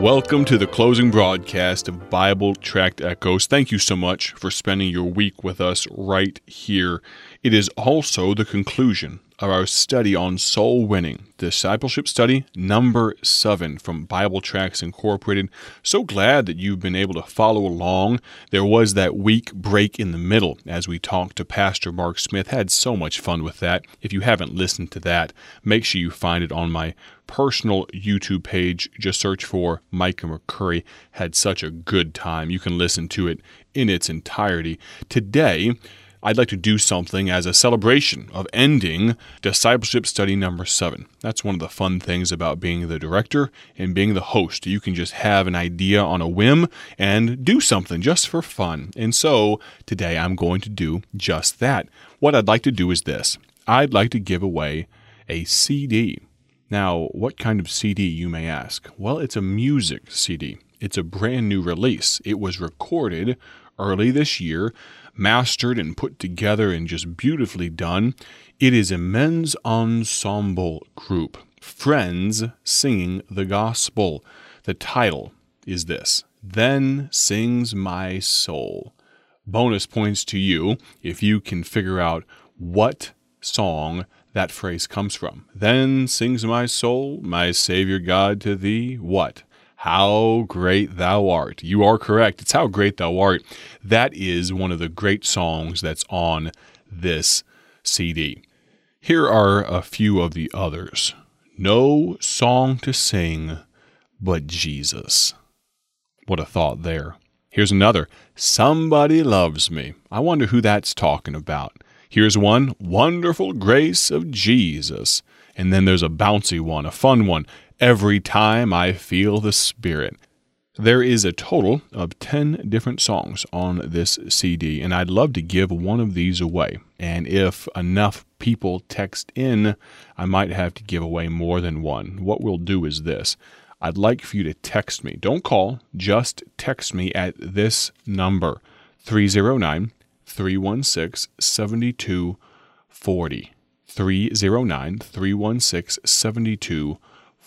Welcome to the closing broadcast of Bible Tract Echoes. Thank you so much for spending your week with us right here. It is also the conclusion of our study on soul winning, discipleship study number seven from Bible Tracts Incorporated. So glad that you've been able to follow along. There was that week break in the middle as we talked to Pastor Mark Smith. Had so much fun with that. If you haven't listened to that, make sure you find it on my personal YouTube page. Just search for Micah McCurry. Had such a good time. You can listen to it in its entirety. Today, I'd like to do something as a celebration of ending discipleship study number seven. That's one of the fun things about being the director and being the host. You can just have an idea on a whim and do something just for fun. And so today I'm going to do just that. What I'd like to do is this I'd like to give away a CD. Now, what kind of CD, you may ask? Well, it's a music CD. It's a brand new release. It was recorded early this year mastered and put together and just beautifully done. It is a men's ensemble group, friends singing the gospel. The title is this Then Sings My Soul. Bonus points to you if you can figure out what song that phrase comes from. Then sings my soul, my Savior God, to thee. What? How great thou art. You are correct. It's how great thou art. That is one of the great songs that's on this CD. Here are a few of the others No song to sing but Jesus. What a thought there. Here's another Somebody Loves Me. I wonder who that's talking about. Here's one Wonderful Grace of Jesus. And then there's a bouncy one, a fun one every time I feel the Spirit. There is a total of 10 different songs on this CD, and I'd love to give one of these away. And if enough people text in, I might have to give away more than one. What we'll do is this I'd like for you to text me. Don't call, just text me at this number 309 316 7240. 309 316 7240.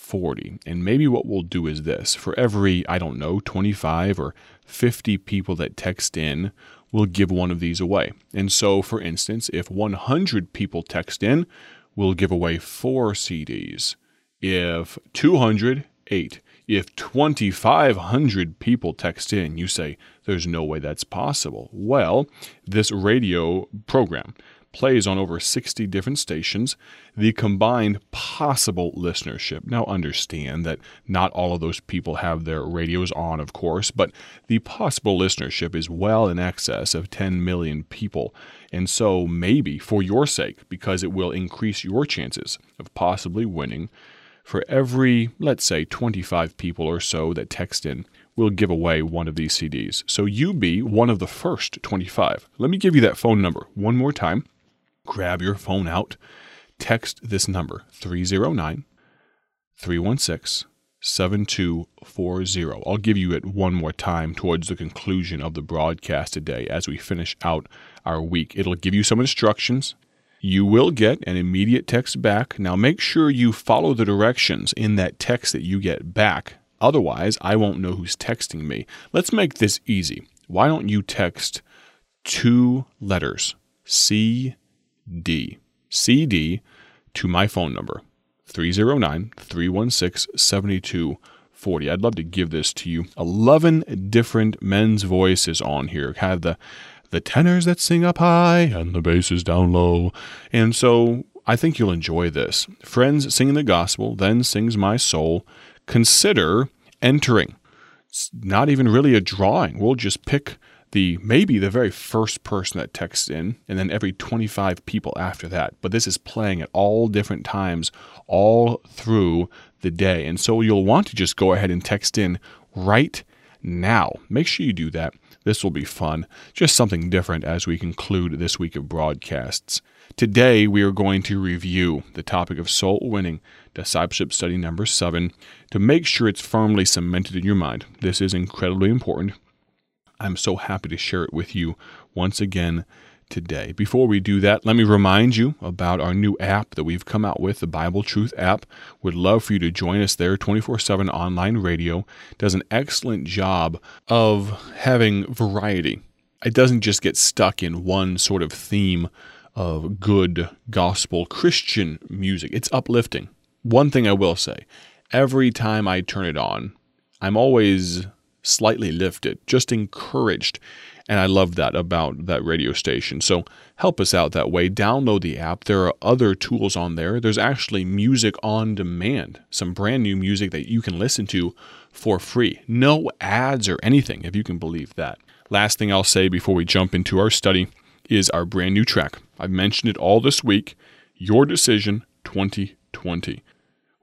40. And maybe what we'll do is this for every, I don't know, 25 or 50 people that text in, we'll give one of these away. And so, for instance, if 100 people text in, we'll give away four CDs. If 200, eight. If 2,500 people text in, you say, there's no way that's possible. Well, this radio program plays on over 60 different stations, the combined possible listenership. Now, understand that not all of those people have their radios on, of course, but the possible listenership is well in excess of 10 million people. And so, maybe for your sake, because it will increase your chances of possibly winning, for every, let's say, 25 people or so that text in, we'll give away one of these CDs. So you be one of the first 25. Let me give you that phone number one more time grab your phone out, text this number 309 316 7240. I'll give you it one more time towards the conclusion of the broadcast today as we finish out our week. It'll give you some instructions. You will get an immediate text back. Now make sure you follow the directions in that text that you get back. Otherwise, I won't know who's texting me. Let's make this easy. Why don't you text two letters C D. CD to my phone number, 309 316 7240. I'd love to give this to you. 11 different men's voices on here. Have the the tenors that sing up high and the basses down low. And so I think you'll enjoy this. Friends singing the gospel, then sings my soul. Consider entering. It's not even really a drawing. We'll just pick the maybe the very first person that texts in and then every 25 people after that. But this is playing at all different times all through the day. And so you'll want to just go ahead and text in right now. Make sure you do that. This will be fun. Just something different as we conclude this week of broadcasts. Today we are going to review the topic of soul winning discipleship study number 7 to make sure it's firmly cemented in your mind. This is incredibly important I'm so happy to share it with you once again today. Before we do that, let me remind you about our new app that we've come out with, the Bible Truth app. Would love for you to join us there. 24 7 online radio does an excellent job of having variety. It doesn't just get stuck in one sort of theme of good gospel Christian music, it's uplifting. One thing I will say every time I turn it on, I'm always slightly lifted, just encouraged. And I love that about that radio station. So help us out that way. Download the app. There are other tools on there. There's actually music on demand, some brand new music that you can listen to for free. No ads or anything, if you can believe that. Last thing I'll say before we jump into our study is our brand new tract. I've mentioned it all this week Your Decision 2020.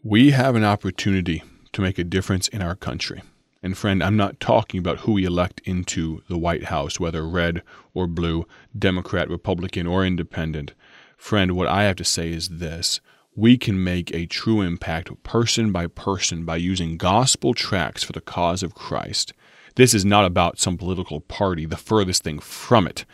We have an opportunity to make a difference in our country. And friend, I'm not talking about who we elect into the White House, whether red or blue, Democrat, Republican, or independent. Friend, what I have to say is this we can make a true impact person by person by using gospel tracts for the cause of Christ. This is not about some political party, the furthest thing from it.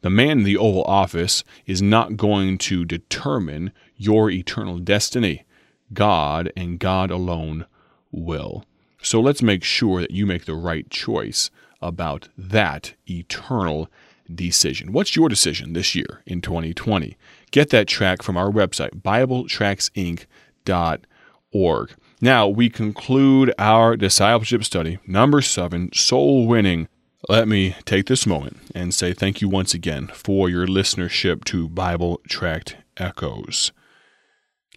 The man in the Oval Office is not going to determine your eternal destiny. God and God alone will. So let's make sure that you make the right choice about that eternal decision. What's your decision this year in 2020? Get that tract from our website, BibleTractsInc.org. Now we conclude our discipleship study, number seven, soul winning. Let me take this moment and say thank you once again for your listenership to Bible Tract Echoes.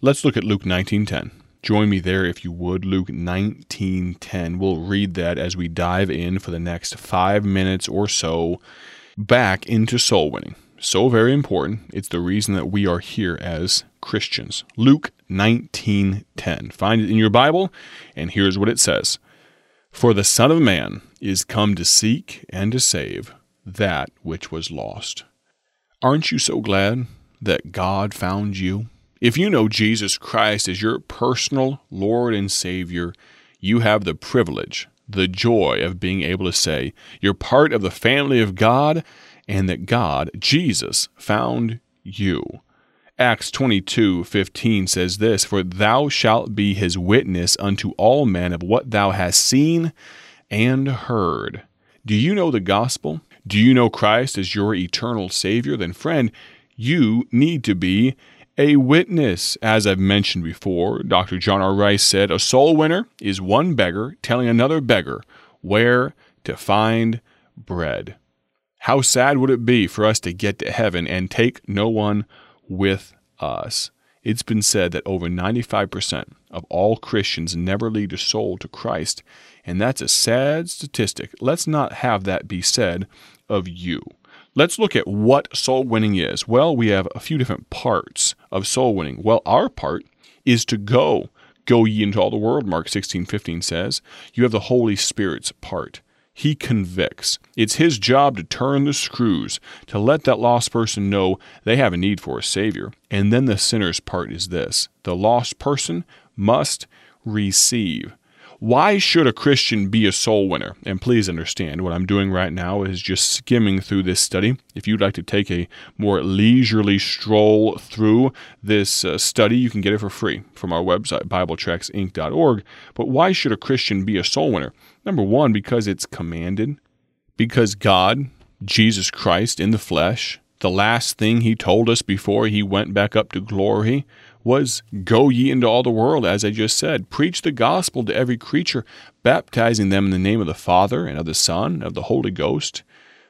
Let's look at Luke 19:10. Join me there if you would. Luke 19:10. We'll read that as we dive in for the next 5 minutes or so back into soul winning. So very important. It's the reason that we are here as Christians. Luke 19:10. Find it in your Bible and here's what it says. For the Son of Man is come to seek and to save that which was lost. Aren't you so glad that God found you? If you know Jesus Christ as your personal Lord and Savior, you have the privilege, the joy of being able to say you're part of the family of God and that God, Jesus, found you. Acts 22:15 says this, "For thou shalt be his witness unto all men of what thou hast seen and heard." Do you know the gospel? Do you know Christ as your eternal Savior? Then, friend, you need to be a witness. As I've mentioned before, Dr. John R. Rice said, A soul winner is one beggar telling another beggar where to find bread. How sad would it be for us to get to heaven and take no one with us? It's been said that over 95% of all Christians never lead a soul to Christ, and that's a sad statistic. Let's not have that be said of you. Let's look at what soul winning is. Well, we have a few different parts of soul winning. Well, our part is to go. Go ye into all the world, Mark 16, 15 says. You have the Holy Spirit's part. He convicts. It's his job to turn the screws, to let that lost person know they have a need for a Savior. And then the sinner's part is this the lost person must receive. Why should a Christian be a soul winner? And please understand, what I'm doing right now is just skimming through this study. If you'd like to take a more leisurely stroll through this uh, study, you can get it for free from our website, BibleTractsInc.org. But why should a Christian be a soul winner? Number one, because it's commanded, because God, Jesus Christ in the flesh, the last thing he told us before he went back up to glory was go ye into all the world, as I just said. Preach the gospel to every creature, baptizing them in the name of the Father and of the Son and of the Holy Ghost.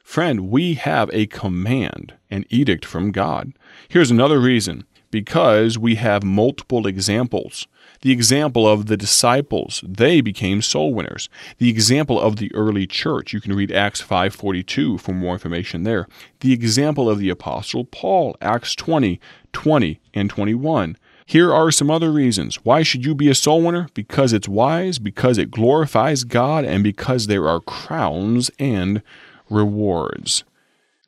Friend, we have a command, an edict from God. Here's another reason because we have multiple examples. The example of the disciples, they became soul winners. The example of the early church, you can read Acts 5:42 for more information there. The example of the apostle Paul, Acts 20, 20 and 21. Here are some other reasons. Why should you be a soul winner? Because it's wise, because it glorifies God, and because there are crowns and rewards.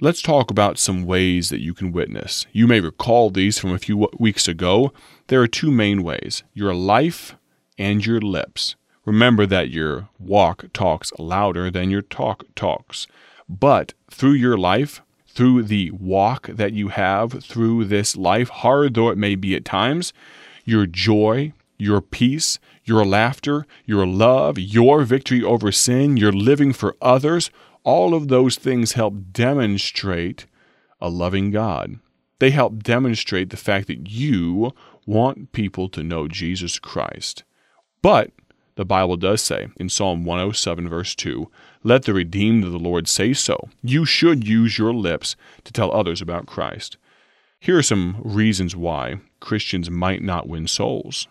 Let's talk about some ways that you can witness. You may recall these from a few weeks ago. There are two main ways your life and your lips. Remember that your walk talks louder than your talk talks. But through your life, through the walk that you have through this life, hard though it may be at times, your joy, your peace, your laughter, your love, your victory over sin, your living for others, all of those things help demonstrate a loving God. They help demonstrate the fact that you want people to know Jesus Christ. But the Bible does say in Psalm 107, verse 2, Let the redeemed of the Lord say so. You should use your lips to tell others about Christ. Here are some reasons why Christians might not win souls.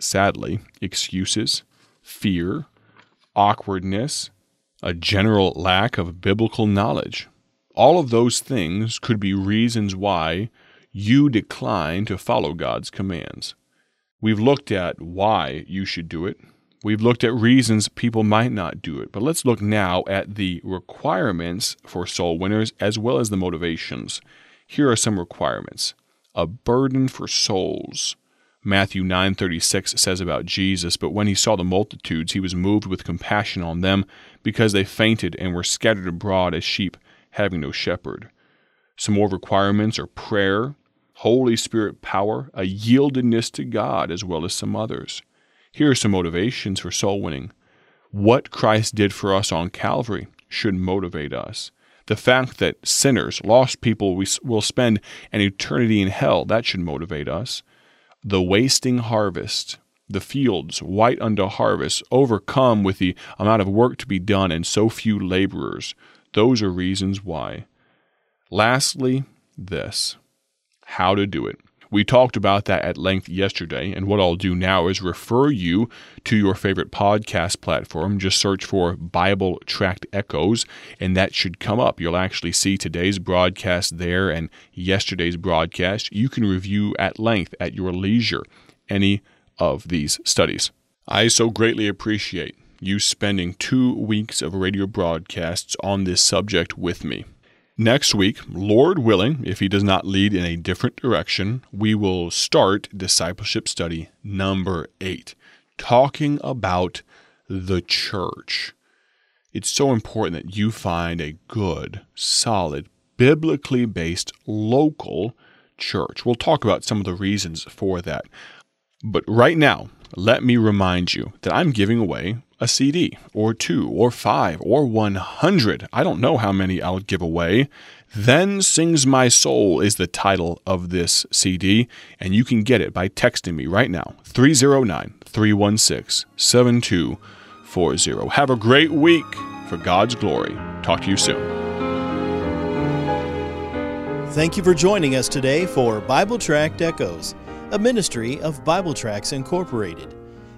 Sadly, excuses, fear, awkwardness, a general lack of biblical knowledge. All of those things could be reasons why you decline to follow God's commands. We've looked at why you should do it. We've looked at reasons people might not do it. But let's look now at the requirements for soul winners as well as the motivations. Here are some requirements. A burden for souls. Matthew 9:36 says about Jesus, but when he saw the multitudes, he was moved with compassion on them because they fainted and were scattered abroad as sheep having no shepherd. Some more requirements are prayer, Holy Spirit power, a yieldedness to God, as well as some others. Here are some motivations for soul winning. What Christ did for us on Calvary should motivate us. The fact that sinners, lost people, we will spend an eternity in hell, that should motivate us. The wasting harvest, the fields white unto harvest, overcome with the amount of work to be done and so few laborers, those are reasons why. Lastly, this how to do it. We talked about that at length yesterday, and what I'll do now is refer you to your favorite podcast platform. Just search for Bible Tract Echoes, and that should come up. You'll actually see today's broadcast there and yesterday's broadcast. You can review at length at your leisure any of these studies. I so greatly appreciate you spending two weeks of radio broadcasts on this subject with me. Next week, Lord willing, if He does not lead in a different direction, we will start discipleship study number eight, talking about the church. It's so important that you find a good, solid, biblically based local church. We'll talk about some of the reasons for that. But right now, let me remind you that I'm giving away a CD or two or five or 100. I don't know how many I'll give away. Then Sings My Soul is the title of this CD, and you can get it by texting me right now 309 316 7240. Have a great week for God's glory. Talk to you soon. Thank you for joining us today for Bible Tract Echoes a ministry of Bible Tracts Incorporated.